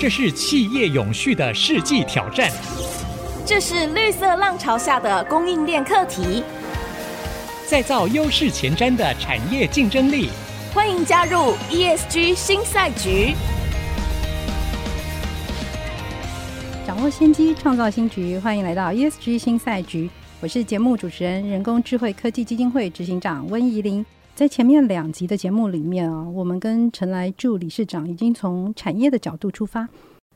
这是企业永续的世纪挑战，这是绿色浪潮下的供应链课题，再造优势前瞻的产业竞争力。欢迎加入 ESG 新赛局，掌握先机，创造新局。欢迎来到 ESG 新赛局，我是节目主持人、人工智慧科技基金会执行长温怡玲。在前面两集的节目里面啊，我们跟陈来助理事长已经从产业的角度出发，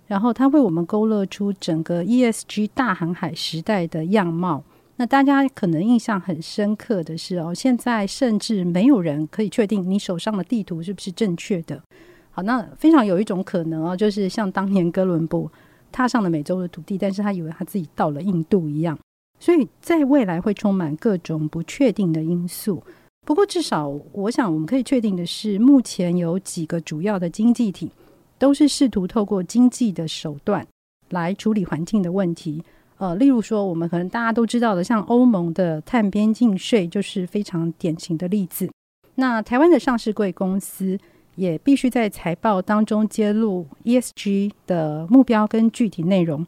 然后他为我们勾勒出整个 ESG 大航海时代的样貌。那大家可能印象很深刻的是哦，现在甚至没有人可以确定你手上的地图是不是正确的。好，那非常有一种可能哦，就是像当年哥伦布踏上了美洲的土地，但是他以为他自己到了印度一样。所以在未来会充满各种不确定的因素。不过，至少我想我们可以确定的是，目前有几个主要的经济体都是试图透过经济的手段来处理环境的问题。呃，例如说，我们可能大家都知道的，像欧盟的碳边境税就是非常典型的例子。那台湾的上市贵公司也必须在财报当中揭露 ESG 的目标跟具体内容。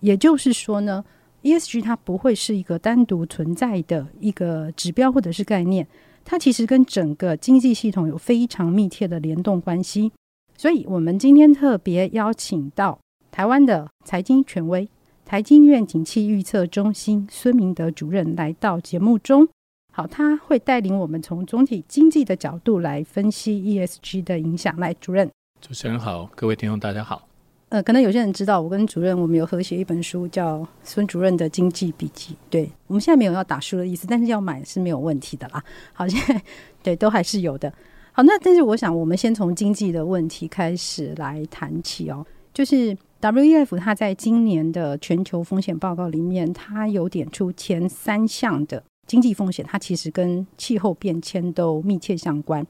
也就是说呢，ESG 它不会是一个单独存在的一个指标或者是概念。它其实跟整个经济系统有非常密切的联动关系，所以我们今天特别邀请到台湾的财经权威台经院景气预测中心孙明德主任来到节目中。好，他会带领我们从总体经济的角度来分析 ESG 的影响。来，主任。主持人好，各位听众大家好。呃，可能有些人知道，我跟主任我们有合写一本书，叫《孙主任的经济笔记》。对，我们现在没有要打书的意思，但是要买是没有问题的啦。好，现在对都还是有的。好，那但是我想，我们先从经济的问题开始来谈起哦。就是 WEF 它在今年的全球风险报告里面，它有点出前三项的经济风险，它其实跟气候变迁都密切相关。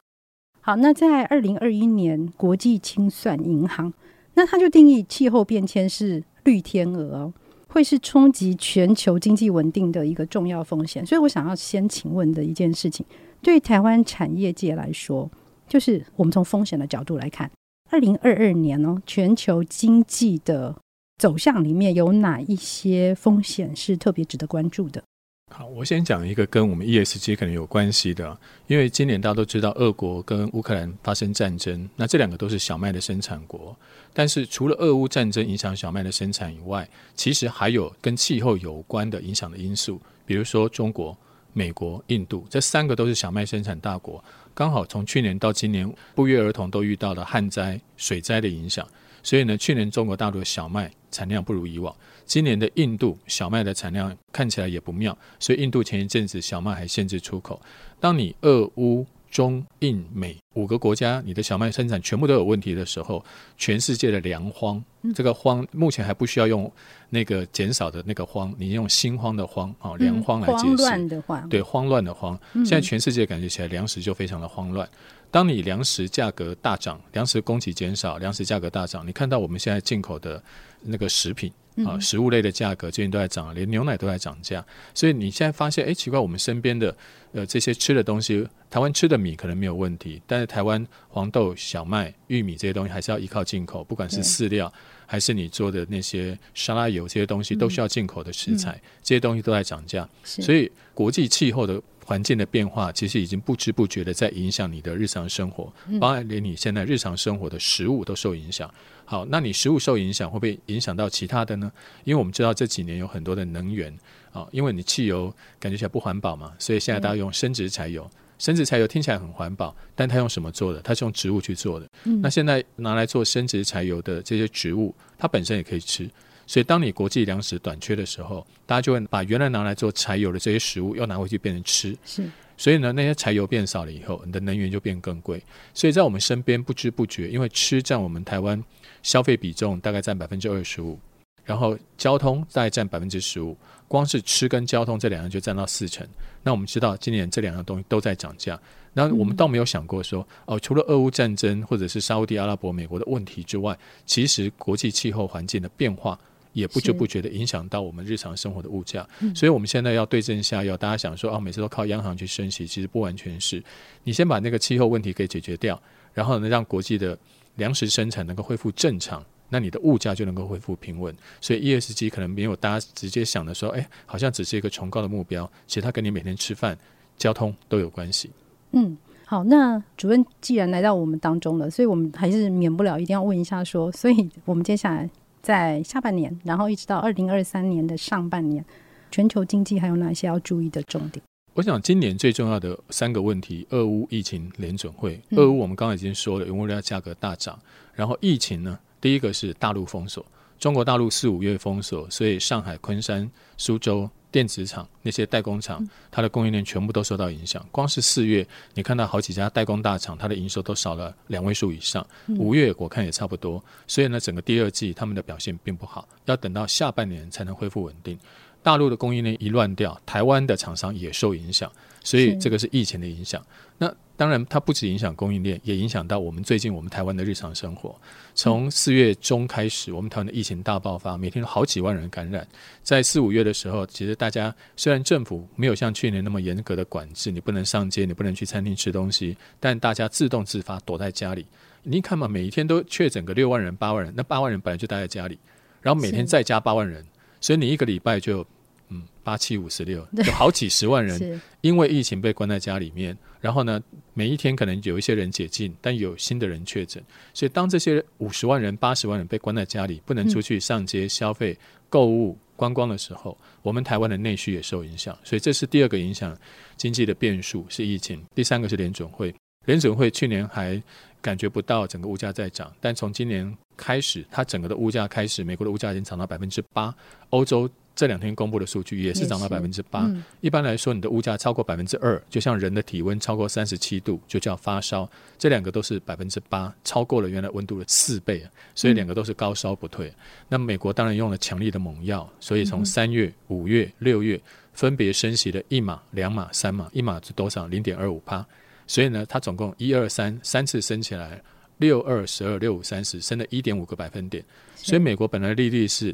好，那在二零二一年，国际清算银行。那他就定义气候变迁是绿天鹅哦，会是冲击全球经济稳定的一个重要风险。所以我想要先请问的一件事情，对台湾产业界来说，就是我们从风险的角度来看，二零二二年呢，全球经济的走向里面有哪一些风险是特别值得关注的？好，我先讲一个跟我们 ESG 可能有关系的，因为今年大家都知道，俄国跟乌克兰发生战争，那这两个都是小麦的生产国。但是除了俄乌战争影响小麦的生产以外，其实还有跟气候有关的影响的因素，比如说中国、美国、印度这三个都是小麦生产大国，刚好从去年到今年不约而同都遇到了旱灾、水灾的影响，所以呢，去年中国大陆的小麦产量不如以往。今年的印度小麦的产量看起来也不妙，所以印度前一阵子小麦还限制出口。当你俄乌中印美五个国家，你的小麦生产全部都有问题的时候，全世界的粮荒，这个荒目前还不需要用那个减少的那个荒，你用心慌的荒啊，粮荒来解释。慌乱的荒，对，慌乱的荒。现在全世界感觉起来粮食就非常的慌乱。当你粮食价格大涨，粮食供给减少，粮食价格大涨，你看到我们现在进口的那个食品。啊，食物类的价格最近都在涨，连牛奶都在涨价。所以你现在发现，哎，奇怪，我们身边的呃这些吃的东西，台湾吃的米可能没有问题，但是台湾黄豆、小麦、玉米这些东西还是要依靠进口，不管是饲料还是你做的那些沙拉油这些东西，都需要进口的食材，嗯、这些东西都在涨价。所以国际气候的环境的变化，其实已经不知不觉的在影响你的日常生活，包括连你现在日常生活的食物都受影响。好，那你食物受影响，会不会影响到其他的呢？因为我们知道这几年有很多的能源啊，因为你汽油感觉起来不环保嘛，所以现在大家用生质柴油。生质柴油听起来很环保，但它用什么做的？它是用植物去做的。嗯。那现在拿来做生质柴油的这些植物，它本身也可以吃。所以当你国际粮食短缺的时候，大家就会把原来拿来做柴油的这些食物，又拿回去变成吃。是。所以呢，那些柴油变少了以后，你的能源就变更贵。所以在我们身边不知不觉，因为吃占我们台湾。消费比重大概占百分之二十五，然后交通大概占百分之十五，光是吃跟交通这两样就占到四成。那我们知道今年这两样东西都在涨价，那我们倒没有想过说，哦，除了俄乌战争或者是沙乌地阿拉伯、美国的问题之外，其实国际气候环境的变化也不知不觉的影响到我们日常生活的物价。所以我们现在要对症下药，大家想说，哦，每次都靠央行去升息，其实不完全是。你先把那个气候问题给解决掉，然后呢，让国际的粮食生产能够恢复正常，那你的物价就能够恢复平稳。所以 ESG 可能没有大家直接想的说，哎，好像只是一个崇高的目标，其实它跟你每天吃饭、交通都有关系。嗯，好，那主任既然来到我们当中了，所以我们还是免不了一定要问一下说，所以我们接下来在下半年，然后一直到二零二三年的上半年，全球经济还有哪些要注意的重点？我想今年最重要的三个问题：俄乌疫情、联准会。俄乌我们刚刚已经说了，原物料价格大涨。然后疫情呢，第一个是大陆封锁，中国大陆四五月封锁，所以上海、昆山、苏州电子厂那些代工厂，它的供应链全部都受到影响。光是四月，你看到好几家代工大厂，它的营收都少了两位数以上。五月我看也差不多。所以呢，整个第二季他们的表现并不好，要等到下半年才能恢复稳定。大陆的供应链一乱掉，台湾的厂商也受影响，所以这个是疫情的影响。那当然，它不止影响供应链，也影响到我们最近我们台湾的日常生活。从四月中开始，我们台湾的疫情大爆发，每天有好几万人感染。在四五月的时候，其实大家虽然政府没有像去年那么严格的管制，你不能上街，你不能去餐厅吃东西，但大家自动自发躲在家里。你看嘛，每一天都确诊个六万人、八万人，那八万人本来就待在家里，然后每天再加八万人。所以你一个礼拜就，嗯，八七五十六，有好几十万人因为疫情被关在家里面。然后呢，每一天可能有一些人解禁，但有新的人确诊。所以当这些五十万人、八十万人被关在家里，不能出去上街消费、购物、观光的时候，我们台湾的内需也受影响。所以这是第二个影响经济的变数，是疫情。第三个是联准会，联准会去年还感觉不到整个物价在涨，但从今年。开始，它整个的物价开始，美国的物价已经涨到百分之八。欧洲这两天公布的数据也是涨到百分之八。一般来说，你的物价超过百分之二，就像人的体温超过三十七度，就叫发烧。这两个都是百分之八，超过了原来温度的四倍，所以两个都是高烧不退。嗯、那美国当然用了强力的猛药，所以从三月、五月、六月分别升息了一码、两码、三码，一码是多少？零点二五帕。所以呢，它总共一二三三次升起来。六二十二六五三十升了一点五个百分点，所以美国本来利率是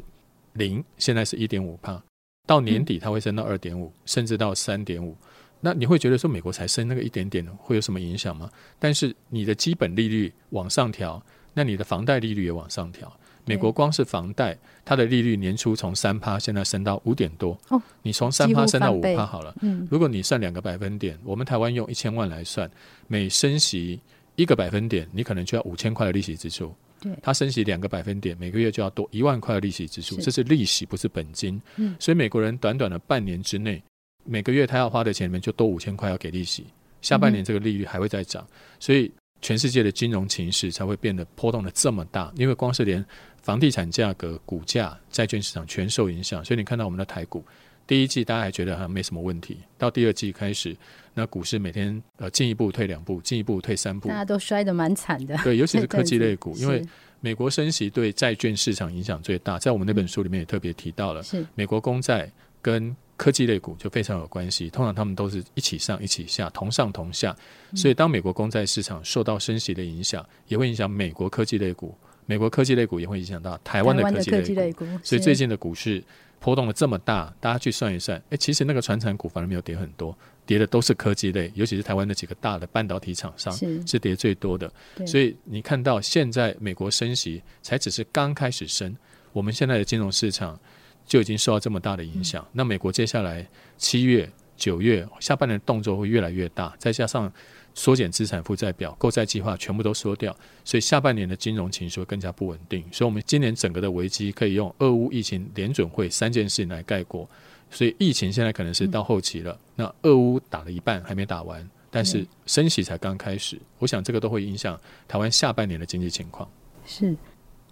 零，现在是一点五帕，到年底它会升到二点五，甚至到三点五。那你会觉得说美国才升那个一点点会有什么影响吗？但是你的基本利率往上调，那你的房贷利率也往上调。美国光是房贷，它的利率年初从三趴现在升到五点多。哦，你从三趴升到五趴好了。嗯，如果你算两个百分点，我们台湾用一千万来算，每升息。一个百分点，你可能就要五千块的利息支出。对，它升息两个百分点，每个月就要多一万块的利息支出。这是利息，不是本金。嗯，所以美国人短短的半年之内，每个月他要花的钱里面就多五千块要给利息。下半年这个利率还会再涨，所以全世界的金融情势才会变得波动的这么大。因为光是连房地产价格、股价、债券市场全受影响，所以你看到我们的台股。第一季大家还觉得好像没什么问题，到第二季开始，那股市每天呃进一步退两步，进一步退三步，大家都摔得蛮惨的。对，尤其是 科技类股，因为美国升息对债券市场影响最大，在我们那本书里面也特别提到了，是。美国公债跟科技类股就非常有关系，通常他们都是一起上一起下，同上同下，所以当美国公债市场受到升息的影响，也会影响美国科技类股，美国科技类股也会影响到台湾的科技类股，所以最近的股市。波动的这么大，大家去算一算，诶，其实那个传产股反而没有跌很多，跌的都是科技类，尤其是台湾的几个大的半导体厂商是，是跌最多的。所以你看到现在美国升息才只是刚开始升，我们现在的金融市场就已经受到这么大的影响。嗯、那美国接下来七月、九月下半年的动作会越来越大，再加上。缩减资产负债表、购债计划全部都缩掉，所以下半年的金融情绪会更加不稳定。所以，我们今年整个的危机可以用俄乌疫情、联准会三件事情来概括。所以，疫情现在可能是到后期了。嗯、那俄乌打了一半还没打完，但是升息才刚开始。我想这个都会影响台湾下半年的经济情况。是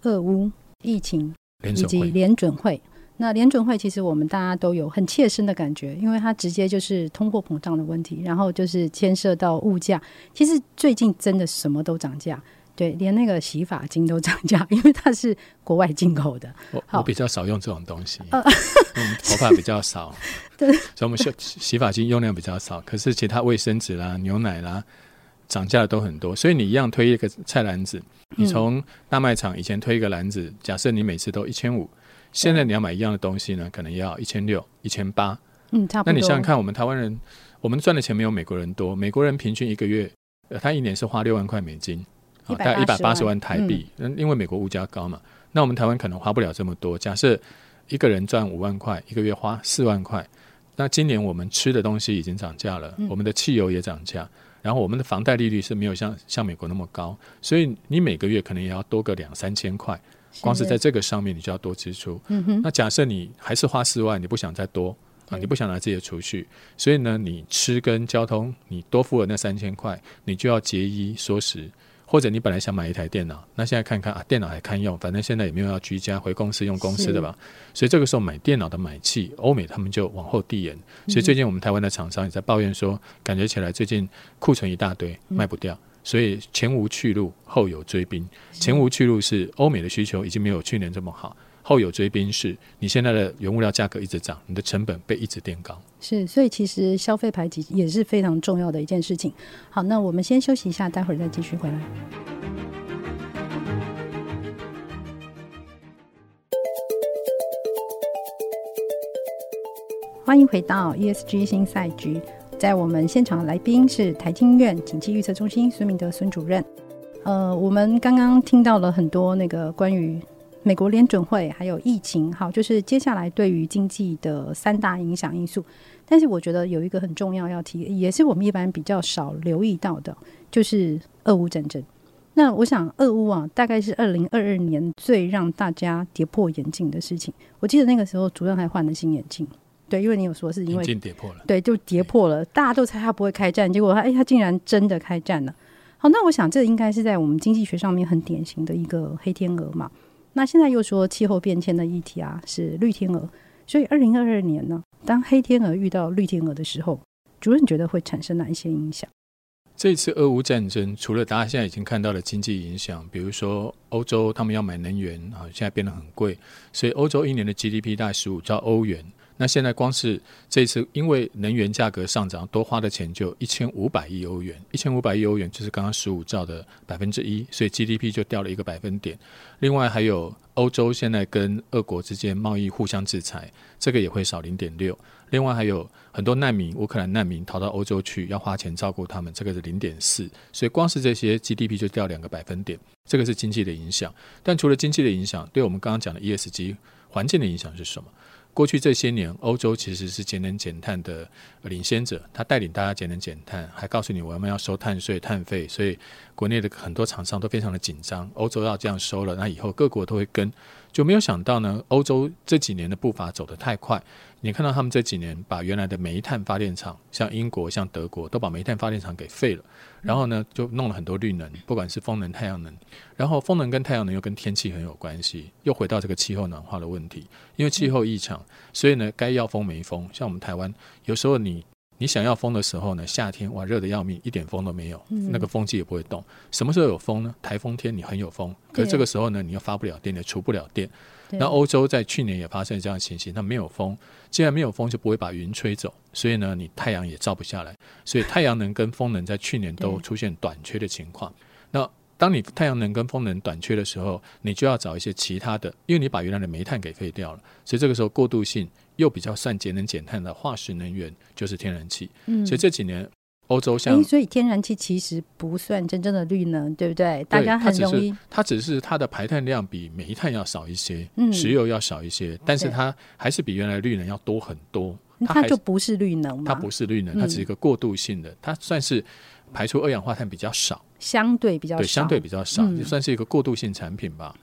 俄乌疫情以及联准会。那联准会其实我们大家都有很切身的感觉，因为它直接就是通货膨胀的问题，然后就是牵涉到物价。其实最近真的什么都涨价，对，连那个洗发精都涨价，因为它是国外进口的。我我比较少用这种东西，嗯，头发比较少，对，所以我们洗洗发精用量比较少。可是其他卫生纸啦、牛奶啦，涨价的都很多。所以你一样推一个菜篮子，你从大卖场以前推一个篮子，假设你每次都一千五。现在你要买一样的东西呢，可能要一千六、一千八。嗯，差不多。那你想想看，我们台湾人，我们赚的钱没有美国人多。美国人平均一个月，呃，他一年是花六万块美金，啊，大概一百八十万台币。嗯，因为美国物价高嘛。那我们台湾可能花不了这么多。假设一个人赚五万块，一个月花四万块，那今年我们吃的东西已经涨价了，嗯、我们的汽油也涨价，然后我们的房贷利率是没有像像美国那么高，所以你每个月可能也要多个两三千块，光是在这个上面你就要多支出。嗯、那假设你还是花四万，你不想再多。啊，你不想拿自己的储蓄，所以呢，你吃跟交通，你多付了那三千块，你就要节衣缩食，或者你本来想买一台电脑，那现在看看啊，电脑还堪用，反正现在也没有要居家回公司用公司的吧，所以这个时候买电脑的买气，欧美他们就往后递延，所以最近我们台湾的厂商也在抱怨说，感觉起来最近库存一大堆，卖不掉，所以前无去路，后有追兵，前无去路是欧美的需求已经没有去年这么好。后有追兵是，你现在的原物料价格一直涨，你的成本被一直垫高。是，所以其实消费排挤也是非常重要的一件事情。好，那我们先休息一下，待会儿再继续回来。欢迎回到 ESG 新赛局，在我们现场的来宾是台经院紧急预测中心孙明德孙主任。呃，我们刚刚听到了很多那个关于。美国联准会还有疫情，好，就是接下来对于经济的三大影响因素。但是我觉得有一个很重要要提，也是我们一般比较少留意到的，就是俄乌战争。那我想，俄乌啊，大概是二零二二年最让大家跌破眼镜的事情。我记得那个时候主任还换了新眼镜，对，因为你有说是因为跌破了，对，就跌破了，大家都猜他不会开战，结果他哎，他竟然真的开战了。好，那我想这应该是在我们经济学上面很典型的一个黑天鹅嘛。那现在又说气候变迁的议题啊，是绿天鹅，所以二零二二年呢，当黑天鹅遇到绿天鹅的时候，主任觉得会产生哪一些影响？这次俄乌战争，除了大家现在已经看到的经济影响，比如说欧洲他们要买能源啊，现在变得很贵，所以欧洲一年的 GDP 大概十五兆欧元。那现在光是这次因为能源价格上涨，多花的钱就一千五百亿欧元，一千五百亿欧元就是刚刚十五兆的百分之一，所以 GDP 就掉了一个百分点。另外还有欧洲现在跟俄国之间贸易互相制裁，这个也会少零点六。另外还有很多难民，乌克兰难民逃到欧洲去，要花钱照顾他们，这个是零点四。所以光是这些 GDP 就掉两个百分点，这个是经济的影响。但除了经济的影响，对我们刚刚讲的 ESG 环境的影响是什么？过去这些年，欧洲其实是节能减碳的领先者，他带领大家节能减碳，还告诉你我们要收碳税、碳费，所以国内的很多厂商都非常的紧张。欧洲要这样收了，那以后各国都会跟。就没有想到呢，欧洲这几年的步伐走得太快。你看到他们这几年把原来的煤炭发电厂，像英国、像德国，都把煤炭发电厂给废了，然后呢，就弄了很多绿能，不管是风能、太阳能。然后风能跟太阳能又跟天气很有关系，又回到这个气候暖化的问题。因为气候异常，所以呢，该要风没风。像我们台湾，有时候你。你想要风的时候呢，夏天哇热的要命，一点风都没有，嗯、那个风机也不会动。什么时候有风呢？台风天你很有风，可是这个时候呢，你又发不了电，也储不了电。那欧洲在去年也发生这样的情形，它没有风，既然没有风，就不会把云吹走，所以呢，你太阳也照不下来，所以太阳能跟风能在去年都出现短缺的情况。那当你太阳能跟风能短缺的时候，你就要找一些其他的，因为你把原来的煤炭给废掉了，所以这个时候过渡性。又比较算节能减碳的化石能源就是天然气，嗯，所以这几年欧洲像，所以天然气其实不算真正的绿能，对不对？对，大家很容易，它只是它的排碳量比煤炭要少一些，嗯，石油要少一些，但是它还是比原来绿能要多很多。它就不是绿能？它不是绿能，它只是一个过渡性的，它算是排出二氧化碳比较少，相对比较相对比较少，就算是一个过渡性产品吧。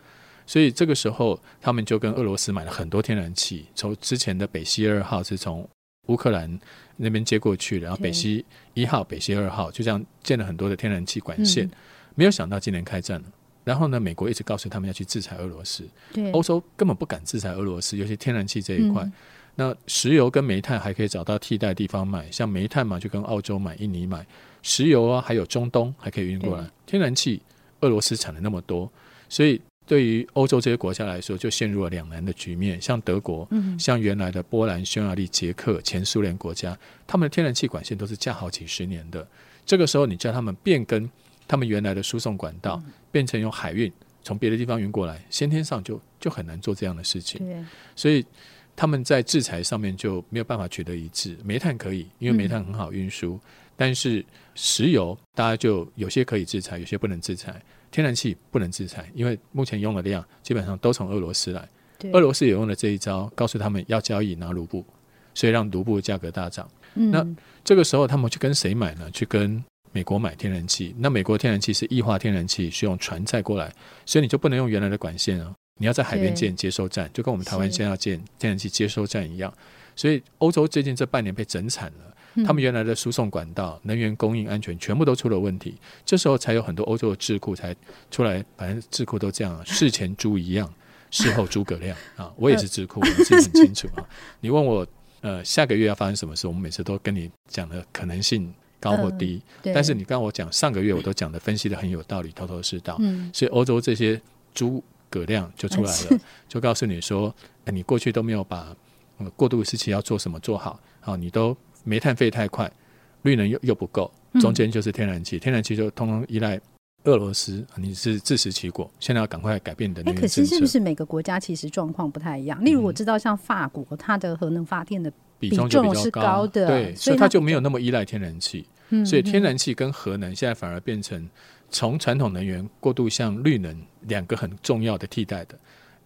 所以这个时候，他们就跟俄罗斯买了很多天然气，从之前的北溪二号是从乌克兰那边接过去，然后北溪一号、北溪二号就这样建了很多的天然气管线。嗯、没有想到今年开战了，然后呢，美国一直告诉他们要去制裁俄罗斯，欧洲根本不敢制裁俄罗斯，尤其天然气这一块。嗯、那石油跟煤炭还可以找到替代地方买，像煤炭嘛，就跟澳洲买、印尼买，石油啊，还有中东还可以运过来。天然气，俄罗斯产了那么多，所以。对于欧洲这些国家来说，就陷入了两难的局面。像德国，嗯、像原来的波兰、匈牙利、捷克、前苏联国家，他们的天然气管线都是架好几十年的。这个时候，你叫他们变更他们原来的输送管道，嗯、变成用海运从别的地方运过来，先天上就就很难做这样的事情。所以他们在制裁上面就没有办法取得一致。煤炭可以，因为煤炭很好运输。嗯但是石油大家就有些可以制裁，有些不能制裁。天然气不能制裁，因为目前用的量基本上都从俄罗斯来。俄罗斯也用了这一招，告诉他们要交易拿卢布，所以让卢布价格大涨。嗯、那这个时候他们去跟谁买呢？去跟美国买天然气。那美国天然气是液化天然气，是用船载过来，所以你就不能用原来的管线啊，你要在海边建接收站，就跟我们台湾现在要建天然气接收站一样。所以欧洲最近这半年被整惨了。他们原来的输送管道、能源供应安全全部都出了问题，这时候才有很多欧洲的智库才出来，反正智库都这样，事前猪一样，事后诸葛亮 啊！我也是智库，我自己很清楚啊。你问我呃下个月要发生什么事，我们每次都跟你讲的可能性高或低，但是你刚我讲上个月我都讲的分析的很有道理，头头是道，所以欧洲这些诸葛亮就出来了，就告诉你说，你过去都没有把过渡时期要做什么做好，好你都。煤炭废太快，绿能又又不够，中间就是天然气，嗯、天然气就通通依赖俄罗斯。你是自食其果，现在要赶快改变你的能源政策。可是是不是每个国家其实状况不太一样？例如我知道像法国，它的核能发电的比重就比较高的，对，所以它就没有那么依赖天然气。所以天然气跟核能现在反而变成从传统能源过渡向绿能两个很重要的替代的。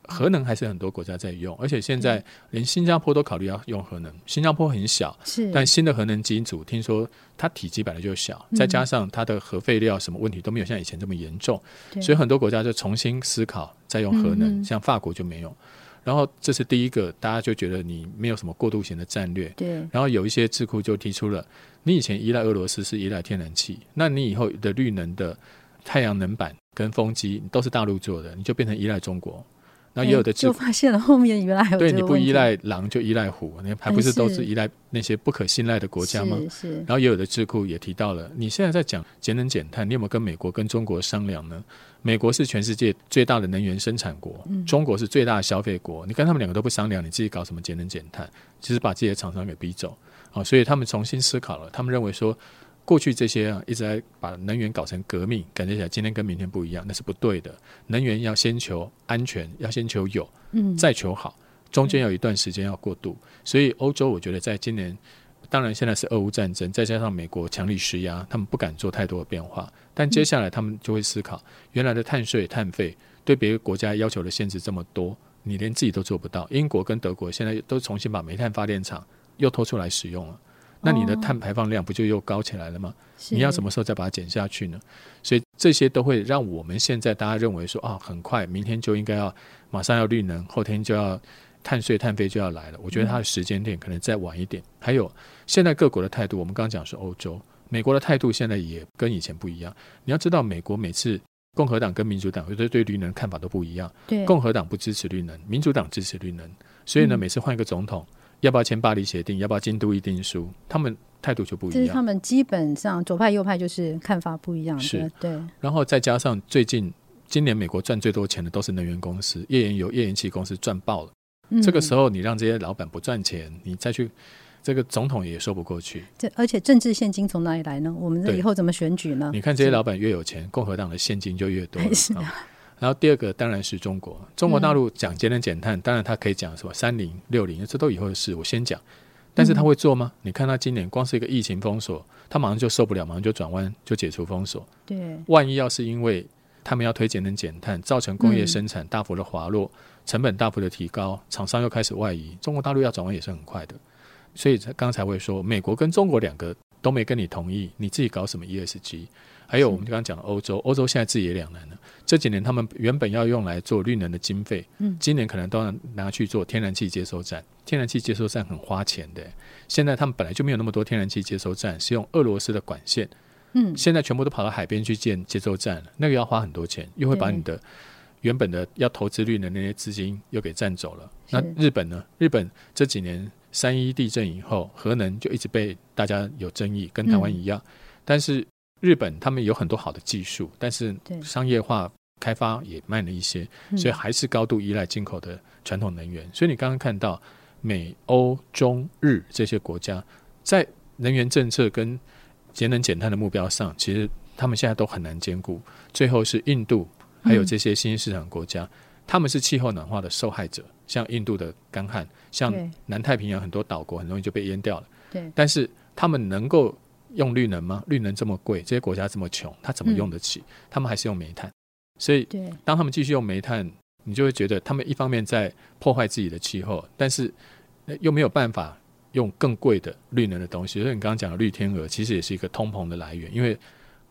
核能还是很多国家在用，而且现在连新加坡都考虑要用核能。新加坡很小，是，但新的核能机组听说它体积本来就小，再加上它的核废料什么问题都没有像以前这么严重，所以很多国家就重新思考再用核能。像法国就没有。然后这是第一个，大家就觉得你没有什么过渡型的战略。对。然后有一些智库就提出了，你以前依赖俄罗斯是依赖天然气，那你以后的绿能的太阳能板跟风机都是大陆做的，你就变成依赖中国。那也有的就发现了后面原来有对，你不依赖狼就依赖虎，你还不是都是依赖那些不可信赖的国家吗？是。然后也有的智库也提到了，你现在在讲节能减碳，你有没有跟美国跟中国商量呢？美国是全世界最大的能源生产国，中国是最大的消费国，你跟他们两个都不商量，你自己搞什么节能减碳？其实把自己的厂商给逼走啊！所以他们重新思考了，他们认为说。过去这些啊，一直在把能源搞成革命，感觉起来今天跟明天不一样，那是不对的。能源要先求安全，要先求有，嗯，再求好，中间有一段时间要过渡。所以欧洲，我觉得在今年，当然现在是俄乌战争，再加上美国强力施压，他们不敢做太多的变化。但接下来他们就会思考，原来的碳税、碳费对别的国家要求的限制这么多，你连自己都做不到。英国跟德国现在都重新把煤炭发电厂又拖出来使用了。那你的碳排放量不就又高起来了吗？你要什么时候再把它减下去呢？所以这些都会让我们现在大家认为说啊，很快明天就应该要马上要绿能，后天就要碳税碳费就要来了。我觉得它的时间点可能再晚一点。还有现在各国的态度，我们刚刚讲是欧洲、美国的态度，现在也跟以前不一样。你要知道，美国每次共和党跟民主党对对绿能看法都不一样。对，共和党不支持绿能，民主党支持绿能，所以呢，每次换一个总统。要不要签巴黎协定？要不要京都议定书？他们态度就不一样。就是他们基本上左派右派就是看法不一样的。是，对。然后再加上最近今年美国赚最多钱的都是能源公司，页岩油、页岩气公司赚爆了。嗯。这个时候你让这些老板不赚钱，你再去这个总统也说不过去。这而且政治现金从哪里来呢？我们以后怎么选举呢？你看这些老板越有钱，共和党的现金就越多。是然后第二个当然是中国，中国大陆讲节能减碳，嗯、当然他可以讲什么三零六零，这都以后的事，我先讲。但是他会做吗？嗯、你看他今年光是一个疫情封锁，他马上就受不了，马上就转弯，就解除封锁。对，万一要是因为他们要推节能减碳，造成工业生产大幅的滑落，嗯、成本大幅的提高，厂商又开始外移，中国大陆要转弯也是很快的。所以刚才会说，美国跟中国两个都没跟你同意，你自己搞什么 ESG？还有我们刚刚讲的欧洲，欧洲现在自己也两难了。这几年他们原本要用来做绿能的经费，嗯，今年可能都要拿去做天然气接收站。天然气接收站很花钱的，现在他们本来就没有那么多天然气接收站，是用俄罗斯的管线，嗯，现在全部都跑到海边去建接收站了，那个要花很多钱，又会把你的原本的要投资绿能那些资金又给占走了。那日本呢？日本这几年三一地震以后，核能就一直被大家有争议，跟台湾一样，但是。日本他们有很多好的技术，但是商业化开发也慢了一些，所以还是高度依赖进口的传统能源。所以你刚刚看到美、欧、中、日这些国家在能源政策跟节能减碳的目标上，其实他们现在都很难兼顾。最后是印度，还有这些新兴市场国家，他们是气候暖化的受害者。像印度的干旱，像南太平洋很多岛国很容易就被淹掉了。对，但是他们能够。用绿能吗？绿能这么贵，这些国家这么穷，他怎么用得起？嗯、他们还是用煤炭。所以，当他们继续用煤炭，你就会觉得他们一方面在破坏自己的气候，但是又没有办法用更贵的绿能的东西。所以你刚刚讲的绿天鹅，其实也是一个通膨的来源，因为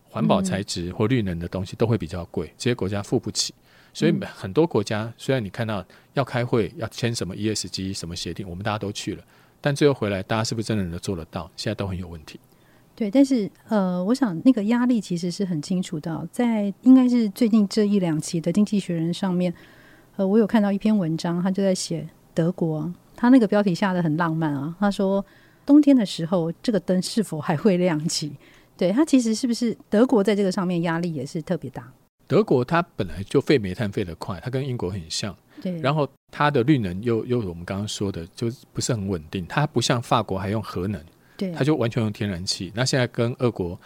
环保材质或绿能的东西都会比较贵，这些国家付不起。所以很多国家虽然你看到要开会要签什么 ESG 什么协定，我们大家都去了，但最后回来，大家是不是真的能做得到？现在都很有问题。对，但是呃，我想那个压力其实是很清楚的，在应该是最近这一两期的《经济学人》上面，呃，我有看到一篇文章，他就在写德国，他那个标题下得很浪漫啊，他说冬天的时候这个灯是否还会亮起？对，他其实是不是德国在这个上面压力也是特别大？德国它本来就废煤炭废得快，它跟英国很像，对，然后它的绿能又又我们刚刚说的就不是很稳定，它不像法国还用核能。对，他就完全用天然气。那现在跟俄国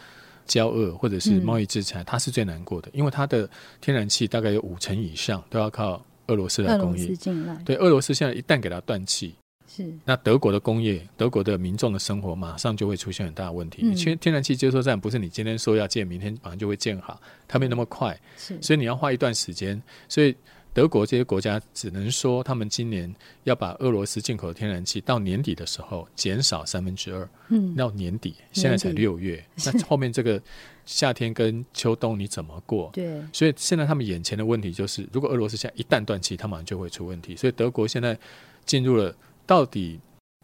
交恶或者是贸易制裁，他、嗯、是最难过的，因为他的天然气大概有五成以上都要靠俄罗斯来供应。对，俄罗斯现在一旦给他断气，是那德国的工业、德国的民众的生活马上就会出现很大的问题。因为天然气接收站不是你今天说要建，明天马上就会建好，它没那么快，是，所以你要花一段时间，所以。德国这些国家只能说，他们今年要把俄罗斯进口的天然气到年底的时候减少三分之二。嗯，到年底，现在才六月，那后面这个夏天跟秋冬你怎么过？对，所以现在他们眼前的问题就是，如果俄罗斯现在一旦断气，他马上就会出问题。所以德国现在进入了到底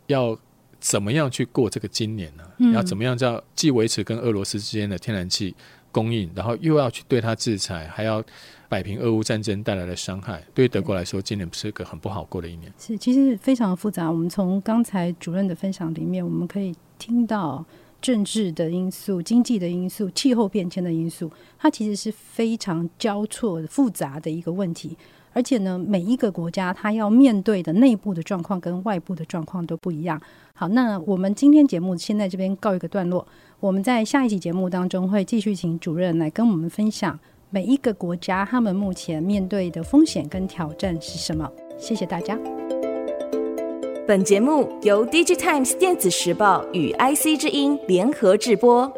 要怎么样去过这个今年呢？嗯，要怎么样叫既维持跟俄罗斯之间的天然气供应，然后又要去对它制裁，还要。摆平俄乌战争带来的伤害，对德国来说，今年不是个很不好过的一年。是，其实非常复杂。我们从刚才主任的分享里面，我们可以听到政治的因素、经济的因素、气候变迁的因素，它其实是非常交错复杂的一个问题。而且呢，每一个国家它要面对的内部的状况跟外部的状况都不一样。好，那我们今天节目先在这边告一个段落。我们在下一期节目当中会继续请主任来跟我们分享。每一个国家，他们目前面对的风险跟挑战是什么？谢谢大家。本节目由 DigiTimes 电子时报与 IC 之音联合制播。